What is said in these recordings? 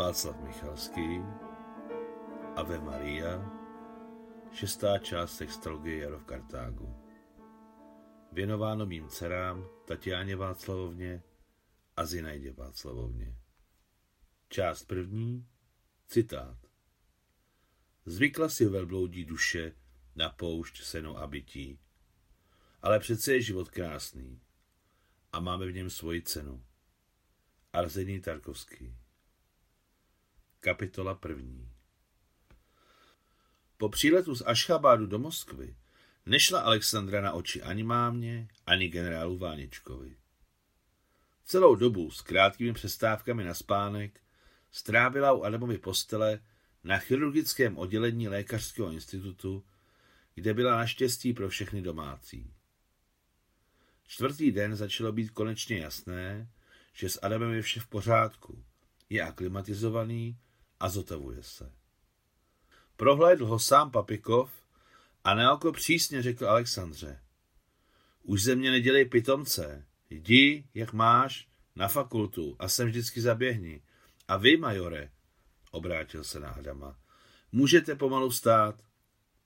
Václav Michalský, Ave Maria, šestá část sextologie Jaro v Kartágu. Věnováno mým dcerám Tatiáně Václavovně a Zinajdě Václavovně. Část první, citát. Zvykla si velbloudí duše na poušť, seno a bytí. Ale přece je život krásný a máme v něm svoji cenu. Arzený Tarkovský Kapitola první Po příletu z Ašchabádu do Moskvy nešla Alexandra na oči ani mámě, ani generálu Váničkovi. Celou dobu s krátkými přestávkami na spánek strávila u Adamovy postele na chirurgickém oddělení Lékařského institutu, kde byla naštěstí pro všechny domácí. Čtvrtý den začalo být konečně jasné, že s Adamem je vše v pořádku, je aklimatizovaný a zotavuje se. Prohlédl ho sám Papikov a na oko přísně řekl Alexandře. Už ze mě nedělej pitomce, jdi, jak máš, na fakultu a sem vždycky zaběhni. A vy, majore, obrátil se na Adama, můžete pomalu stát.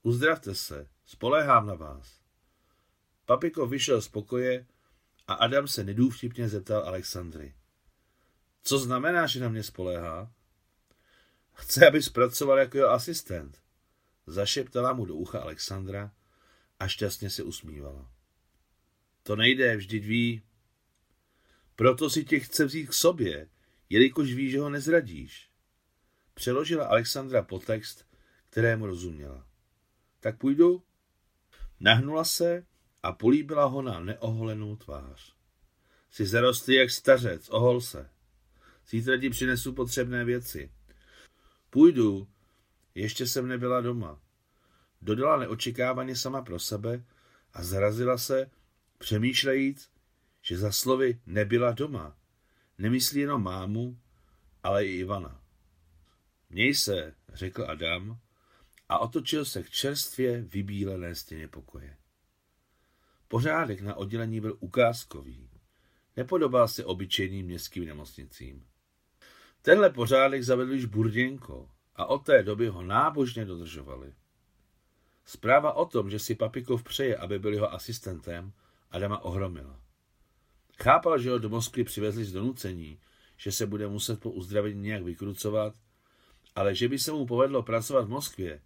Uzdravte se, spoléhám na vás. Papiko vyšel z pokoje a Adam se nedůvtipně zeptal Alexandry. Co znamená, že na mě spoléhá? Chce, aby zpracoval jako jeho asistent. Zašeptala mu do ucha Alexandra a šťastně se usmívala. To nejde, vždyť ví. Proto si tě chce vzít k sobě, jelikož ví, že ho nezradíš. Přeložila Alexandra potext, kterému rozuměla. Tak půjdu? Nahnula se a políbila ho na neoholenou tvář. Jsi zarostlý jak stařec, ohol se. Zítra ti přinesu potřebné věci. Půjdu, ještě jsem nebyla doma. Dodala neočekávaně sama pro sebe a zarazila se, přemýšlejíc, že za slovy nebyla doma. Nemyslí jenom mámu, ale i Ivana. Měj se, řekl Adam a otočil se k čerstvě vybílené stěně pokoje. Pořádek na oddělení byl ukázkový. Nepodobal se obyčejným městským nemocnicím. Tenhle pořádek zavedl již Burděnko a od té doby ho nábožně dodržovali. Zpráva o tom, že si Papikov přeje, aby byl jeho asistentem, Adama ohromila. Chápal, že ho do Moskvy přivezli z donucení, že se bude muset po uzdravení nějak vykrucovat, ale že by se mu povedlo pracovat v Moskvě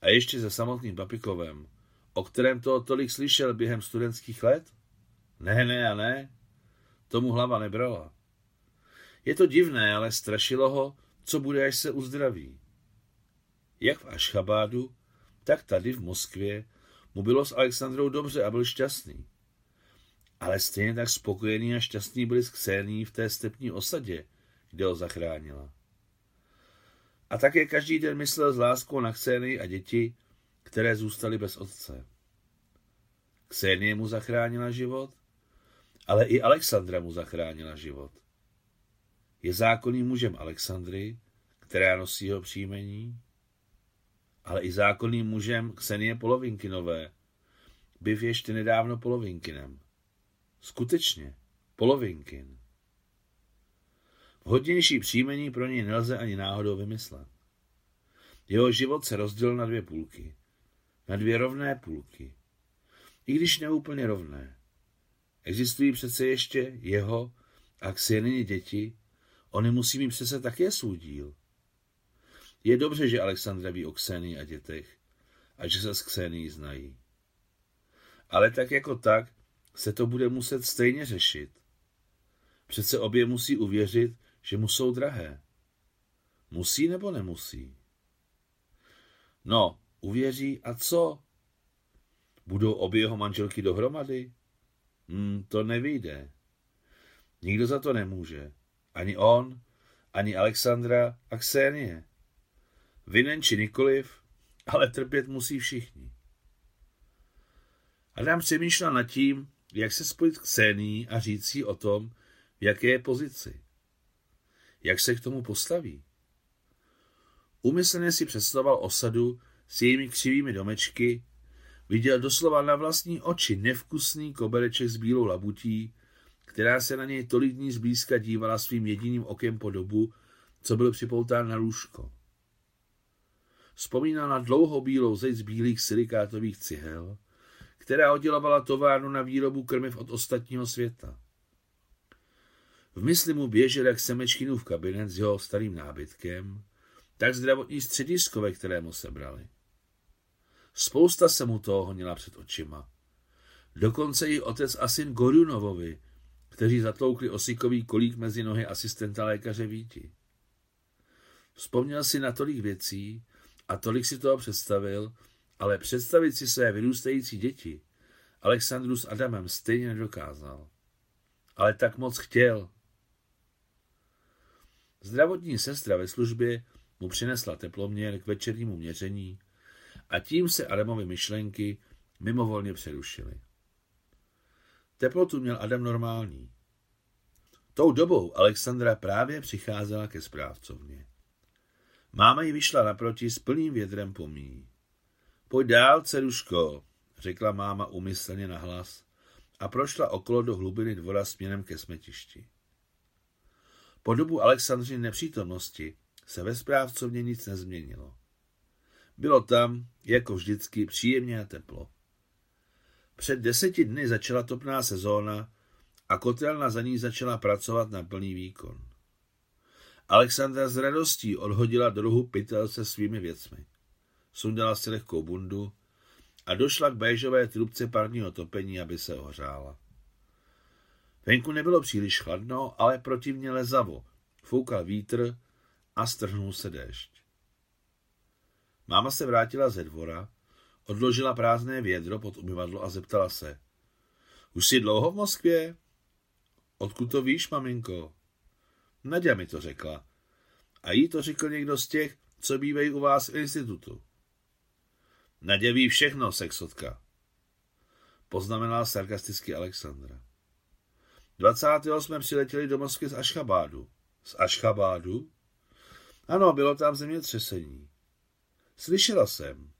a ještě se samotným Papikovem, o kterém toho tolik slyšel během studentských let? Ne, ne a ne. Tomu hlava nebrala. Je to divné, ale strašilo ho, co bude, až se uzdraví. Jak v Ašchabádu, tak tady v Moskvě mu bylo s Alexandrou dobře a byl šťastný. Ale stejně tak spokojený a šťastný byli s Ksení v té stepní osadě, kde ho zachránila. A také každý den myslel s láskou na Ksení a děti, které zůstaly bez otce. Ksenie mu zachránila život, ale i Alexandra mu zachránila život. Je zákonným mužem Alexandry, která nosí jeho příjmení, ale i zákonným mužem Ksenie Polovinkinové, byv ještě nedávno Polovinkinem. Skutečně, Polovinkin. Vhodnější příjmení pro něj nelze ani náhodou vymyslet. Jeho život se rozdělil na dvě půlky. Na dvě rovné půlky. I když neúplně rovné. Existují přece ještě jeho a Ksenie děti, Oni musí mít přece také svůj díl. Je dobře, že Alexandra ví o Ksenii a dětech a že se s Ksenií znají. Ale tak jako tak se to bude muset stejně řešit. Přece obě musí uvěřit, že mu jsou drahé. Musí nebo nemusí? No, uvěří a co? Budou obě jeho manželky dohromady? Hmm, to nevyjde. Nikdo za to nemůže. Ani on, ani Alexandra a Ksenie. Vinen či nikoliv, ale trpět musí všichni. Adam přemýšlel nad tím, jak se spojit k Ksení a říct si o tom, v jaké je pozici. Jak se k tomu postaví. Umyslně si představoval osadu s jejími křivými domečky, viděl doslova na vlastní oči nevkusný kobereček s bílou labutí, která se na něj tolik dní zblízka dívala svým jediným okem po dobu, co byl připoután na lůžko. Vzpomínal na dlouhou bílou zeď z bílých silikátových cihel, která oddělovala továrnu na výrobu krmiv od ostatního světa. V mysli mu běžel jak Semečkinův kabinet s jeho starým nábytkem, tak zdravotní středisko, ve kterému se brali. Spousta se mu toho honila před očima. Dokonce i otec a syn Gorunovovi, kteří zatloukli osikový kolík mezi nohy asistenta lékaře Víti. Vzpomněl si na tolik věcí a tolik si toho představil, ale představit si své vyrůstající děti Alexandru s Adamem stejně nedokázal. Ale tak moc chtěl. Zdravotní sestra ve službě mu přinesla teploměr k večernímu měření a tím se Adamovi myšlenky mimovolně přerušily. Teplotu měl Adam normální. Tou dobou Alexandra právě přicházela ke správcovně. Máma ji vyšla naproti s plným větrem pomí. Pojď dál, ceruško, řekla máma umyslně nahlas a prošla okolo do hlubiny dvora směrem ke smetišti. Po dobu Alexandřiny nepřítomnosti se ve správcovně nic nezměnilo. Bylo tam, jako vždycky, příjemně a teplo. Před deseti dny začala topná sezóna a kotelna za ní začala pracovat na plný výkon. Alexandra s radostí odhodila druhu pytel se svými věcmi. Sundala si lehkou bundu a došla k béžové trubce parního topení, aby se ohřála. Venku nebylo příliš chladno, ale protivně lezavo. Foukal vítr a strhnul se déšť. Máma se vrátila ze dvora, odložila prázdné vědro pod umyvadlo a zeptala se. Už jsi dlouho v Moskvě? Odkud to víš, maminko? Nadia mi to řekla. A jí to řekl někdo z těch, co bývají u vás v institutu. Nadia ví všechno, sexotka. Poznamenala sarkasticky Alexandra. 20. jsme přiletěli do Moskvy z Ašchabádu. Z Ašchabádu? Ano, bylo tam zemětřesení. Slyšela jsem.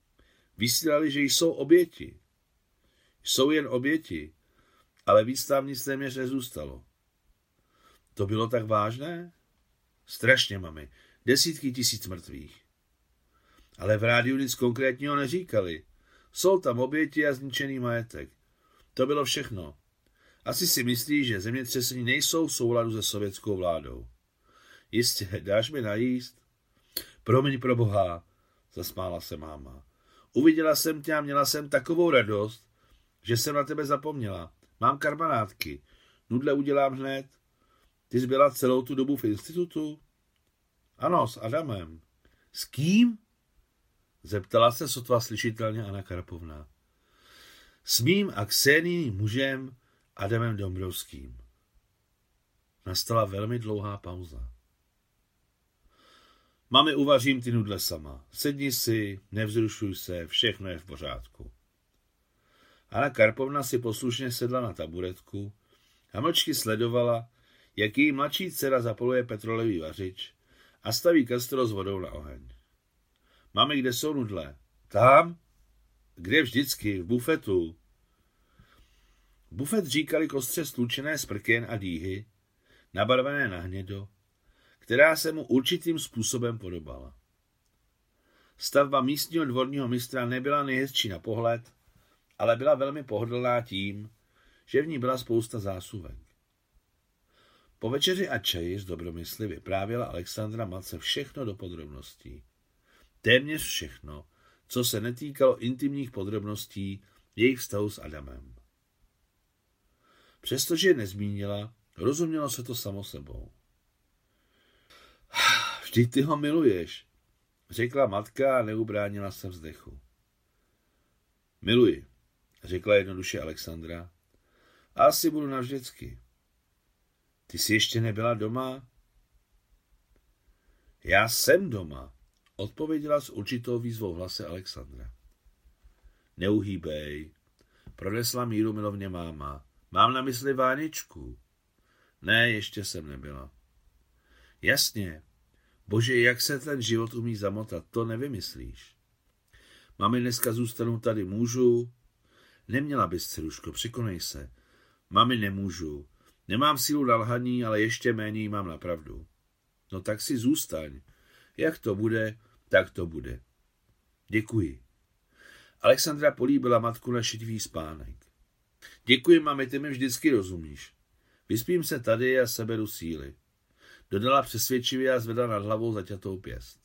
Vysílali, že jsou oběti. Jsou jen oběti, ale víc tam nic téměř nezůstalo. To bylo tak vážné? Strašně, mami. Desítky tisíc mrtvých. Ale v rádiu nic konkrétního neříkali. Jsou tam oběti a zničený majetek. To bylo všechno. Asi si myslí, že zemětřesení nejsou v souladu se sovětskou vládou. Jistě, dáš mi najíst? Promiň pro boha, zasmála se máma. Uviděla jsem tě a měla jsem takovou radost, že jsem na tebe zapomněla. Mám karbanátky. Nudle udělám hned. Ty jsi byla celou tu dobu v institutu? Ano, s Adamem. S kým? Zeptala se sotva slyšitelně Anna Karpovna. S mým a Kseným mužem Adamem Dombrovským. Nastala velmi dlouhá pauza. Mami, uvařím ty nudle sama. Sedni si, nevzrušuj se, všechno je v pořádku. Anna Karpovna si poslušně sedla na taburetku a mlčky sledovala, jak její mladší dcera zapoluje petrolejový vařič a staví kastro s vodou na oheň. Mami, kde jsou nudle? Tam? Kde vždycky? V bufetu. Bufet říkali kostře stlučené z a dýhy, nabarvené na hnědo, která se mu určitým způsobem podobala. Stavba místního dvorního mistra nebyla nejhezčí na pohled, ale byla velmi pohodlná tím, že v ní byla spousta zásuvek. Po večeři a čaji z dobromysly vyprávěla Alexandra matce všechno do podrobností. Téměř všechno, co se netýkalo intimních podrobností jejich vztahu s Adamem. Přestože je nezmínila, rozumělo se to samo sebou. Vždyť ty ho miluješ, řekla matka a neubránila se vzdechu. Miluji, řekla jednoduše Alexandra. Asi budu navždycky. Ty jsi ještě nebyla doma? Já jsem doma, odpověděla s určitou výzvou hlase Alexandra. Neuhýbej, pronesla míru milovně máma. Mám na mysli Váničku. Ne, ještě jsem nebyla. Jasně. Bože, jak se ten život umí zamotat, to nevymyslíš. Mami, dneska zůstanu tady, můžu? Neměla bys, ceruško, překonej se. Mami, nemůžu. Nemám sílu na lhaní, ale ještě méně mám na pravdu. No tak si zůstaň. Jak to bude, tak to bude. Děkuji. Alexandra políbila matku na šitvý spánek. Děkuji, mami, ty mi vždycky rozumíš. Vyspím se tady a seberu síly. Dodala přesvědčivě a zvedla nad hlavou zaťatou pěst.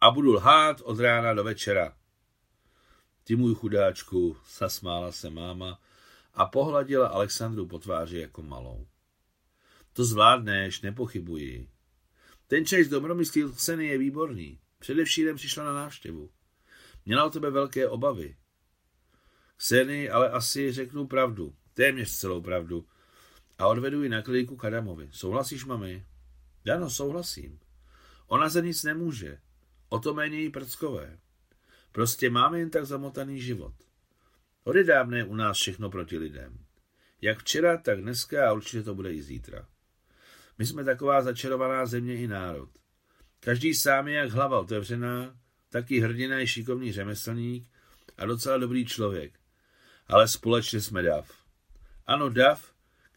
A budu lhát od rána do večera. Ty můj chudáčku, zasmála se máma a pohladila Alexandru po tváři jako malou. To zvládneš, nepochybuji. Ten čaj z Kseny je výborný. Především přišla na návštěvu. Měla o tebe velké obavy. Kseny ale asi řeknu pravdu, téměř celou pravdu. A odvedu ji na kliniku Kadamovi. Souhlasíš, mami? Ano, souhlasím. Ona za nic nemůže. O to méně jí prckové. Prostě máme jen tak zamotaný život. Odedávne je u nás všechno proti lidem. Jak včera, tak dneska a určitě to bude i zítra. My jsme taková začarovaná země i národ. Každý sám je jak hlava otevřená, taky hrdina je šikovný řemeslník a docela dobrý člověk. Ale společně jsme dav. Ano, dav,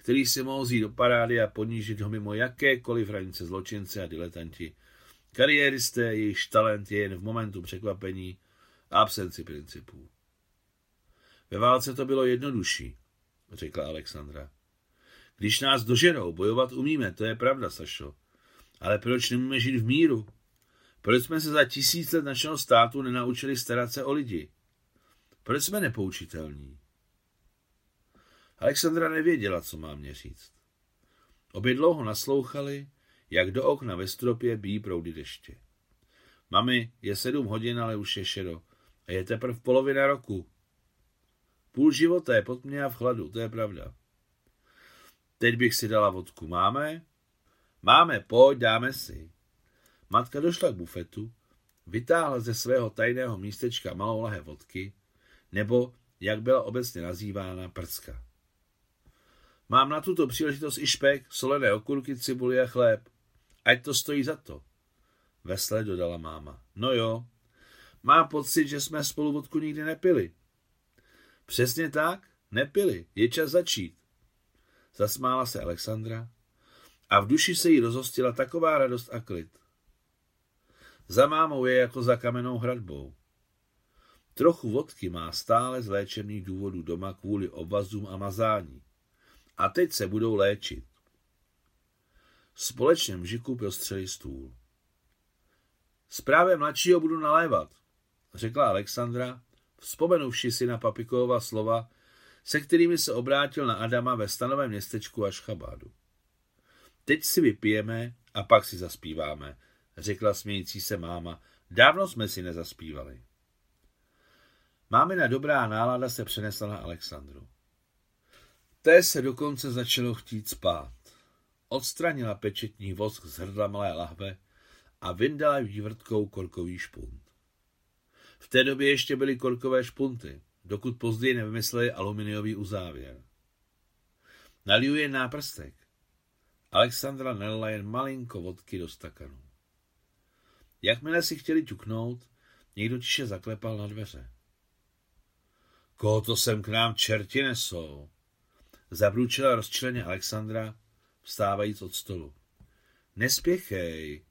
který si mohl zjít do parády a ponížit ho mimo jakékoliv hranice zločince a diletanti. Kariéristé, jejichž talent je jen v momentu překvapení a absenci principů. Ve válce to bylo jednodušší, řekla Alexandra. Když nás doženou, bojovat umíme, to je pravda, Sašo. Ale proč nemůžeme žít v míru? Proč jsme se za tisíc let našeho státu nenaučili starat se o lidi? Proč jsme nepoučitelní? Alexandra nevěděla, co má mě říct. Obě dlouho naslouchali, jak do okna ve stropě bíjí proudy deště. Mami, je sedm hodin, ale už je šedo. A je teprve polovina roku. Půl života je pod mě a v chladu, to je pravda. Teď bych si dala vodku. Máme? Máme, pojď, dáme si. Matka došla k bufetu, vytáhla ze svého tajného místečka malou lahe vodky, nebo, jak byla obecně nazývána, prcka. Mám na tuto příležitost i špek, solené okurky, cibuli a chléb. Ať to stojí za to. Vesle dodala máma. No jo, mám pocit, že jsme spolu vodku nikdy nepili. Přesně tak, nepili, je čas začít. Zasmála se Alexandra a v duši se jí rozhostila taková radost a klid. Za mámou je jako za kamennou hradbou. Trochu vodky má stále z léčebných důvodů doma kvůli obvazům a mazání. A teď se budou léčit. Společně mžiku prostřeli stůl. Zprávě mladšího budu nalévat, řekla Alexandra, vzpomenuvši si na Papikova slova, se kterými se obrátil na Adama ve stanovém městečku Ašchabádu. Teď si vypijeme a pak si zaspíváme, řekla smějící se máma. Dávno jsme si nezaspívali. Mámina dobrá nálada se přenesla na Alexandru. Té se dokonce začalo chtít spát. Odstranila pečetní vosk z hrdla malé lahve a vyndala vývrtkou korkový špunt. V té době ještě byly korkové špunty, dokud později nevymysleli aluminiový uzávěr. Naliju náprstek. Alexandra nalila jen malinko vodky do stakanu. Jakmile si chtěli ťuknout, někdo tiše zaklepal na dveře. Koho to sem k nám čerti nesou? Zabručila rozčileně Alexandra, vstávajíc od stolu. Nespěchej,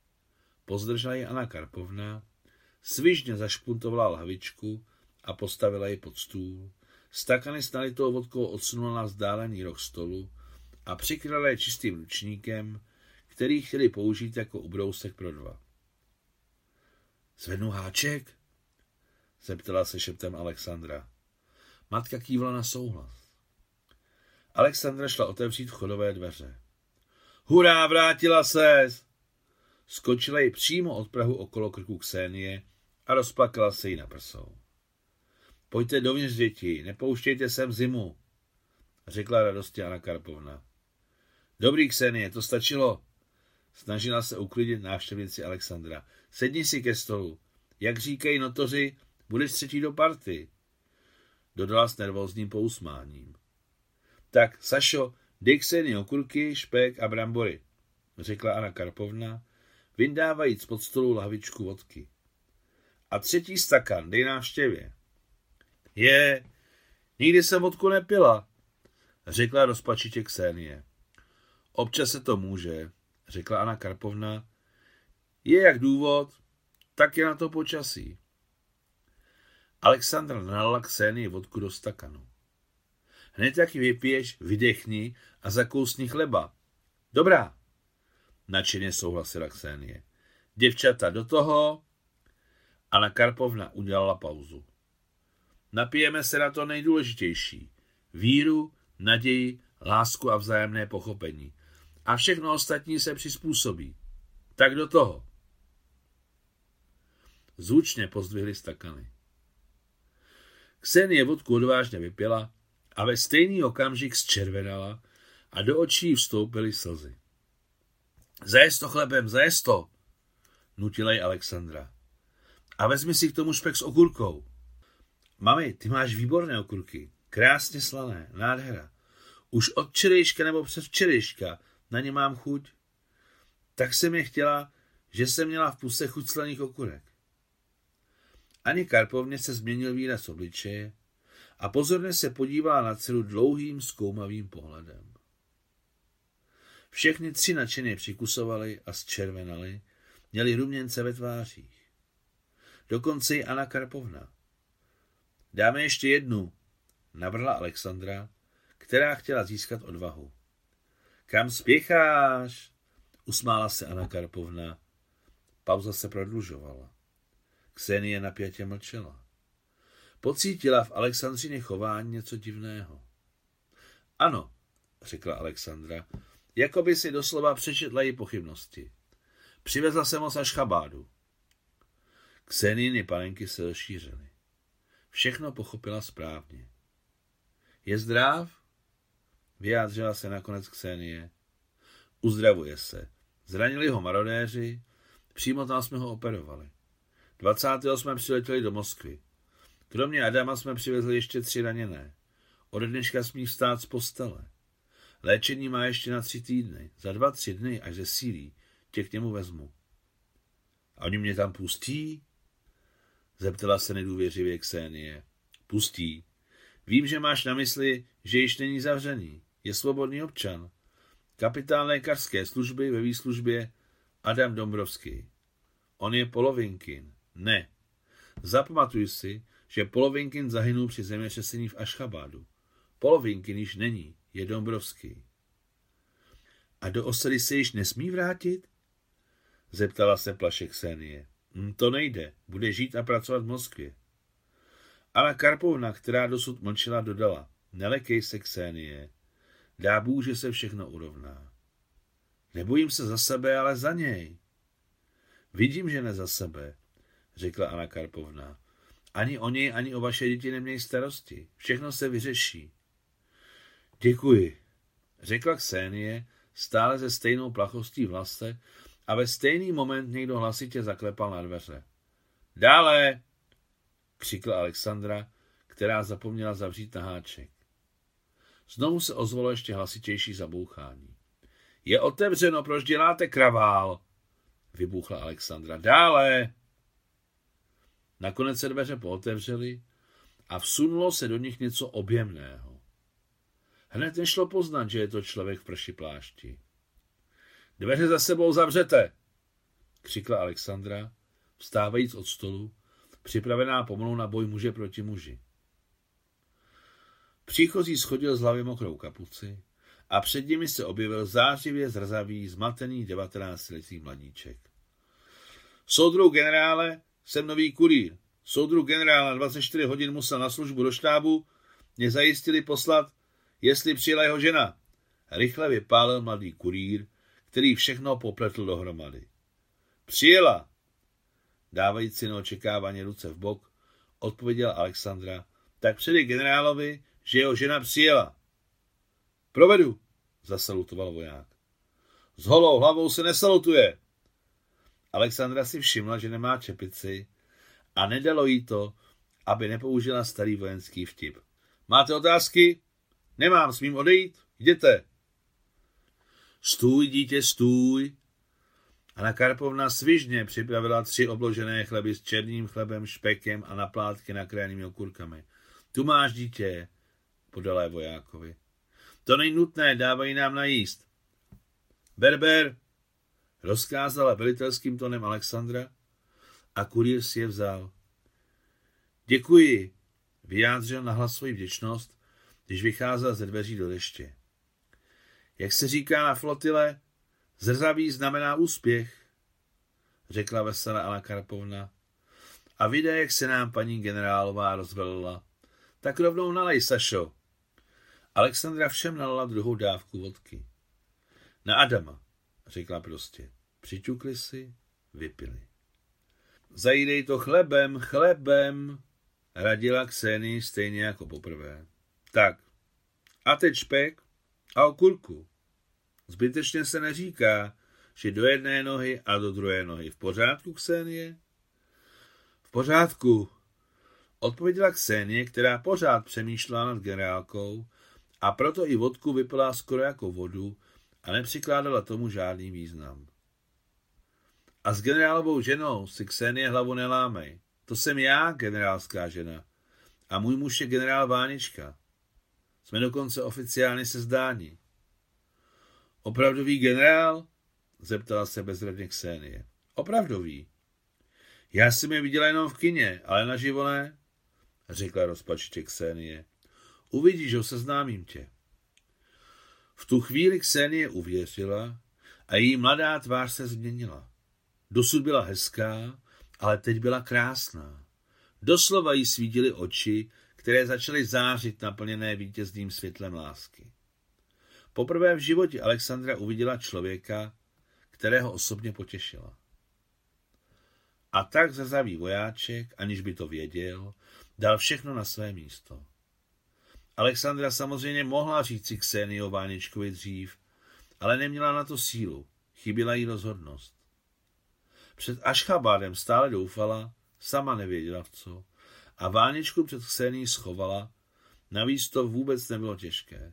pozdržela ji Anna Karpovna, svižně zašpuntovala lahvičku a postavila ji pod stůl. Stakany s nalitou vodkou odsunula na vzdálený roh stolu a přikryla je čistým ručníkem, který chtěli použít jako ubrousek pro dva. Zvednu háček? zeptala se šeptem Alexandra. Matka kývla na souhlas. Alexandra šla otevřít vchodové dveře. Hurá, vrátila ses! Skočila ji přímo od Prahu okolo krku Ksenie a rozplakala se jí na prsou. Pojďte dovnitř, děti, nepouštějte sem zimu, řekla radosti Anna Karpovna. Dobrý, Ksenie, to stačilo. Snažila se uklidit návštěvnici Alexandra. Sedni si ke stolu. Jak říkají notoři, budeš třetí do party. Dodala s nervózním pousmáním. Tak, Sašo, dej Ksenie okurky, špek a brambory, řekla Anna Karpovna, vyndávajíc pod stolu lahvičku vodky. A třetí stakan, dej návštěvě. Je, nikdy jsem vodku nepila, řekla rozpačitě Ksenie. Občas se to může, řekla Anna Karpovna, Je jak důvod, tak je na to počasí. Alexandra nalala Ksένii vodku do stakanu. Hned jak ji vypiješ, vydechni a zakousni chleba. Dobrá, nadšeně souhlasila Ksenie. Děvčata do toho. Anna Karpovna udělala pauzu. Napijeme se na to nejdůležitější. Víru, naději, lásku a vzájemné pochopení. A všechno ostatní se přizpůsobí. Tak do toho. Zvučně pozdvihli stakany. Ksenie vodku odvážně vypila a ve stejný okamžik zčervenala a do očí vstoupily slzy. Zajez to chlebem, zajez to, nutila ji Alexandra. A vezmi si k tomu špek s okurkou. Mami, ty máš výborné okurky. Krásně slané, nádhera. Už od včerejška nebo přes včerejška na ně mám chuť. Tak jsem je chtěla, že jsem měla v puse chuť slaných okurek. Ani Karpovně se změnil výraz obličeje a pozorně se podívala na dceru dlouhým zkoumavým pohledem. Všechny tři nadšeně přikusovali a zčervenali, měli ruměnce ve tvářích. Dokonce i Anna Karpovna. Dáme ještě jednu, navrhla Alexandra, která chtěla získat odvahu. Kam spěcháš? Usmála se Anna Karpovna. Pauza se prodlužovala. Ksenie napětě mlčela. Pocítila v Alexandřině chování něco divného. Ano, řekla Alexandra, jako by si doslova přečetla její pochybnosti. Přivezla jsem ho z Ašchabádu. Kseniny panenky se rozšířily. Všechno pochopila správně. Je zdrav? Vyjádřila se nakonec Ksenie. Uzdravuje se. Zranili ho marodéři, přímo tam jsme ho operovali. 20. jsme přiletěli do Moskvy. Kromě Adama jsme přivezli ještě tři raněné. Od dneška smí vstát z postele. Léčení má ještě na tři týdny. Za dva, tři dny, až ze sílí, tě k němu vezmu. A oni mě tam pustí? Zeptala se nedůvěřivě Ksenie. Pustí. Vím, že máš na mysli, že již není zavřený. Je svobodný občan. Kapitán lékařské služby ve výslužbě Adam Dombrovský. On je polovinkin. Ne. Zapamatuj si, že polovinkin zahynul při zemětřesení v Ašchabádu. Polovinkin již není, je Dombrovský. A do osady se již nesmí vrátit? Zeptala se plaše Ksenie. Hm, to nejde, bude žít a pracovat v Moskvě. Ale Karpovna, která dosud mlčela, dodala. Nelekej se Ksenie. Dá Bůh, že se všechno urovná. Nebojím se za sebe, ale za něj. Vidím, že ne za sebe, řekla Anna Karpovna. Ani o něj, ani o vaše děti neměj starosti. Všechno se vyřeší. Děkuji, řekla Ksenie, stále se stejnou plachostí v hlase a ve stejný moment někdo hlasitě zaklepal na dveře. Dále, křikla Alexandra, která zapomněla zavřít naháček. Znovu se ozvalo ještě hlasitější zabouchání. Je otevřeno, proč děláte kravál? Vybuchla Alexandra. Dále! Nakonec se dveře pootevřely a vsunulo se do nich něco objemného. Hned nešlo poznat, že je to člověk v prši plášti. Dveře za sebou zavřete, křikla Alexandra, vstávajíc od stolu, připravená pomalu na boj muže proti muži. Příchozí schodil z hlavy mokrou kapuci a před nimi se objevil zářivě zrzavý, zmatený devatenáctiletý mladíček. Soudru generále, jsem nový kurýr. Soudru generál na 24 hodin musel na službu do štábu, mě zajistili poslat, jestli přijela jeho žena. Rychle vypálil mladý kurýr, který všechno popletl dohromady. Přijela! Dávající neočekávaně ruce v bok, odpověděla Alexandra, tak předej generálovi, že jeho žena přijela. Provedu, zasalutoval voják. S holou hlavou se nesalutuje. Alexandra si všimla, že nemá čepici a nedalo jí to, aby nepoužila starý vojenský vtip. Máte otázky? Nemám, smím odejít? Jděte. Stůj, dítě, stůj. Anna Karpovna svižně připravila tři obložené chleby s černým chlebem, špekem a naplátky nakrájenými okurkami. Tu máš, dítě, podala je vojákovi. To není nutné, dávají nám najíst. Berber, Rozkázala velitelským tonem Alexandra a kurýr si je vzal. Děkuji, vyjádřil nahlas svoji vděčnost, když vycházel ze dveří do deště. Jak se říká na flotile, zrzavý znamená úspěch, řekla veselá Anna Karpovna. A vidě, jak se nám paní generálová rozvelila. Tak rovnou nalej, Sašo. Alexandra všem nalala druhou dávku vodky. Na Adama, řekla prostě. Přiťukli si, vypili. Zajídej to chlebem, chlebem, radila Kseny stejně jako poprvé. Tak, a teď špek a okurku. Zbytečně se neříká, že do jedné nohy a do druhé nohy. V pořádku, Ksenie? V pořádku, odpověděla Ksenie, která pořád přemýšlela nad generálkou a proto i vodku vypila skoro jako vodu a nepřikládala tomu žádný význam. A s generálovou ženou si Ksenie hlavu nelámej. To jsem já, generálská žena. A můj muž je generál Vánička. Jsme dokonce oficiálně se zdání. Opravdový generál? Zeptala se bezradně Ksenie. Opravdový. Já jsem je viděla jenom v kině, ale naživo ne, řekla rozpačitě Ksenie. Uvidíš, že seznámím tě. V tu chvíli Ksenie uvěřila a její mladá tvář se změnila. Dosud byla hezká, ale teď byla krásná. Doslova jí svítily oči, které začaly zářit naplněné vítězným světlem lásky. Poprvé v životě Alexandra uviděla člověka, kterého osobně potěšila. A tak zrzavý vojáček, aniž by to věděl, dal všechno na své místo. Alexandra samozřejmě mohla říct si Ksenio Váničkovi dřív, ale neměla na to sílu, chyběla jí rozhodnost. Před Ašchabádem stále doufala, sama nevěděla v co, a Váničku před Ksení schovala, navíc to vůbec nebylo těžké.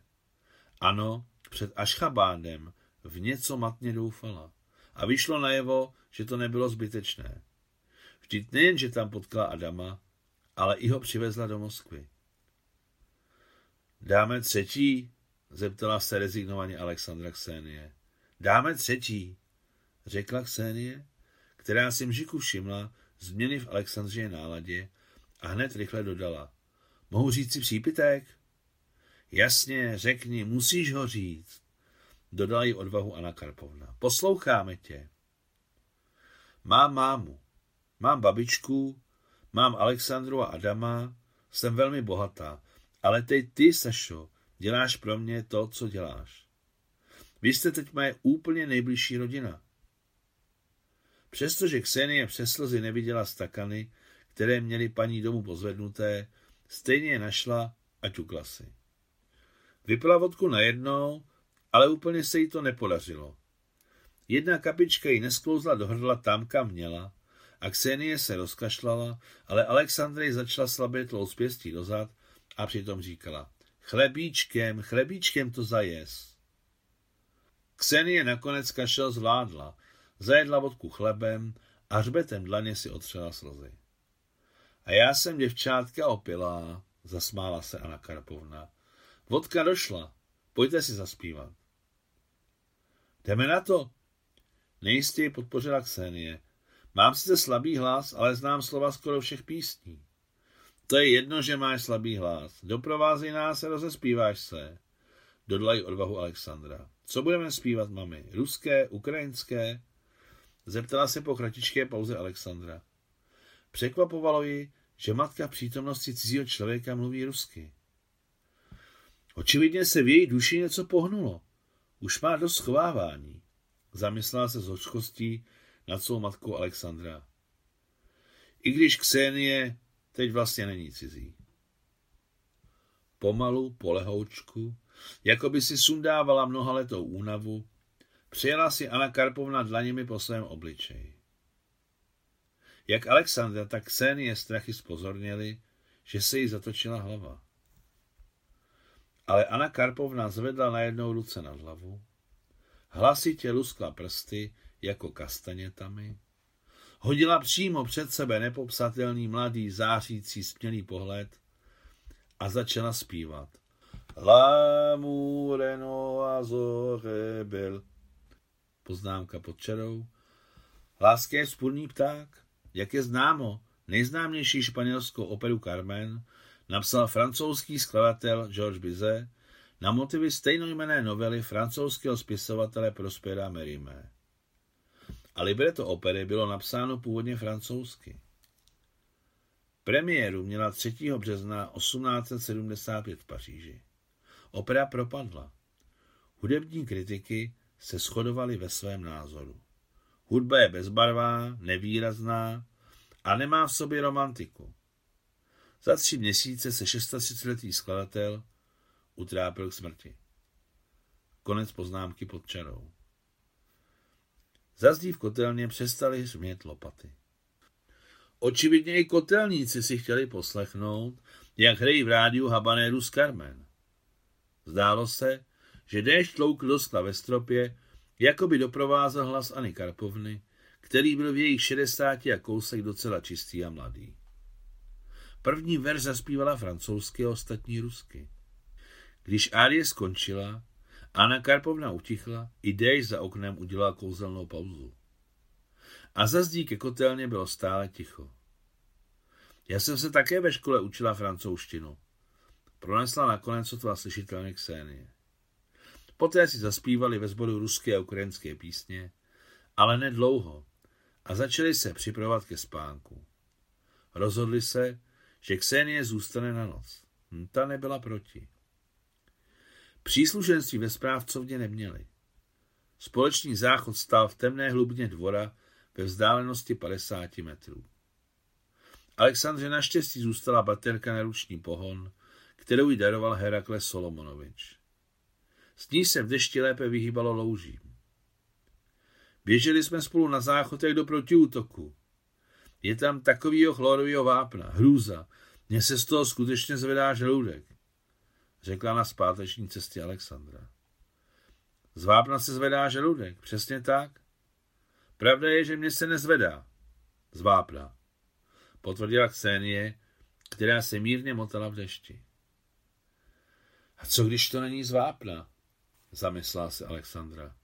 Ano, před Ašchabádem v něco matně doufala a vyšlo najevo, že to nebylo zbytečné. Vždyť nejen, že tam potkala Adama, ale i ho přivezla do Moskvy. Dáme třetí? zeptala se rezignovaně Alexandra Ksenie. Dáme třetí, řekla Ksenie, která si mžiku všimla změny v Alexandře náladě a hned rychle dodala. Mohu říct si přípitek? Jasně, řekni, musíš ho říct, dodala jí odvahu Anna Karpovna. Posloucháme tě. Mám mámu, mám babičku, mám Alexandru a Adama, jsem velmi bohatá, ale teď ty, Sašo, děláš pro mě to, co děláš. Vy jste teď moje úplně nejbližší rodina. Přestože Ksenie přes slzy neviděla stakany, které měly paní domu pozvednuté, stejně je našla a ťukla si. Vypila vodku najednou, ale úplně se jí to nepodařilo. Jedna kapička jí nesklouzla do hrdla tam, kam měla, a Ksenie se rozkašlala, ale Alexandrej začala slabě tlout pěstí dozad a přitom říkala, chlebíčkem, chlebíčkem to zajes. Ksenie nakonec kašel zvládla, zajedla vodku chlebem a hřbetem dlaně si otřela slzy. A já jsem děvčátka opilá, zasmála se Anna Karpovna. Vodka došla, pojďte si zaspívat. Jdeme na to. Nejistěji podpořila Ksenie. Mám sice slabý hlas, ale znám slova skoro všech písní. To je jedno, že máš slabý hlas. Doprovázej nás a rozespíváš se. Dodlají odvahu Alexandra. Co budeme zpívat, mami? Ruské, ukrajinské? Zeptala se po kratičké pauze Alexandra. Překvapovalo ji, že matka v přítomnosti cizího člověka mluví rusky. Očividně se v její duši něco pohnulo. Už má dost schovávání. Zamyslela se s hořkostí nad svou matkou Alexandra. I když Ksenie teď vlastně není cizí. Pomalu, polehoučku, jako by si sundávala mnohaletou únavu, přijela si Anna Karpovna dlaněmi po svém obličeji. Jak Alexandra, tak Ksenie strachy spozorněli, že se jí zatočila hlava. Ale Anna Karpovna zvedla najednou ruce nad hlavu, hlasitě luskla prsty jako kastanětami, hodila přímo před sebe nepopsatelný mladý zářící smělý pohled a začala zpívat. L'amour no azore bel. Poznámka pod čarou. Láska je vzpůrný pták. Jak je známo, nejznámější španělskou operu Carmen napsal francouzský skladatel Georges Bizet na motivy stejnojmené novely francouzského spisovatele Prospera Merimé. A libreto opery bylo napsáno původně francouzsky. Premiéru měla 3. března 1875 v Paříži. Opera propadla. Hudební kritiky se shodovali ve svém názoru. Hudba je bezbarvá, nevýrazná a nemá v sobě romantiku. Za tři měsíce se 36-letý skladatel utrápil k smrti. Konec poznámky pod čarou. Zazdí v kotelně přestali smět lopaty. Očividně i kotelníci si chtěli poslechnout, jak hrají v rádiu habanéru z Carmen. Zdálo se, že déšť tloukl do skla ve stropě, jako by doprovázel hlas Ani Karpovny, který byl v jejich šedesáti a kousek docela čistý a mladý. První verš zaspívala francouzsky a ostatní rusky. Když árie skončila, Anna Karpovna utichla, i déšť za oknem udělala kouzelnou pauzu. A za zdí ke kotelně bylo stále ticho. Já jsem se také ve škole učila francouzštinu. Pronesla nakonec sotva slyšitelně Ksenie. Poté si zaspívali ve sboru ruské a ukrajinské písně, ale nedlouho, a začali se připravovat ke spánku. Rozhodli se, že Ksenie zůstane na noc. Hm, ta nebyla proti. Příslušenství ve správcovně neměli. Společný záchod stál v temné hlubině dvora ve vzdálenosti 50 metrů. Alexandře naštěstí zůstala baterka na ruční pohon, kterou jí daroval Herakles Solomonovič. S ní se v dešti lépe vyhýbalo loužím. Běželi jsme spolu na záchod jak do protiútoku. Je tam takovýho chlorového vápna, hrůza. Mně se z toho skutečně zvedá žaludek, řekla na zpáteční cestě Alexandra. Z vápna se zvedá žaludek, přesně tak. Pravda je, že mě se nezvedá. Z vápna, potvrdila Ksenie, která se mírně motala v dešti. A co když to není z vápna? zamyslela se Alexandra,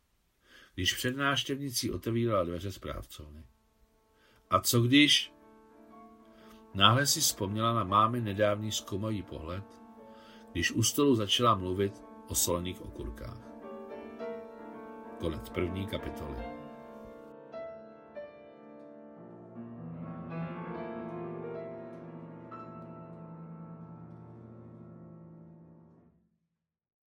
když před náštěvnicí otevírala dveře správcovny. A co když... Náhle si vzpomněla na mámy nedávný zkoumavý pohled, když u stolu začala mluvit o solených okurkách. Konec první kapitoly.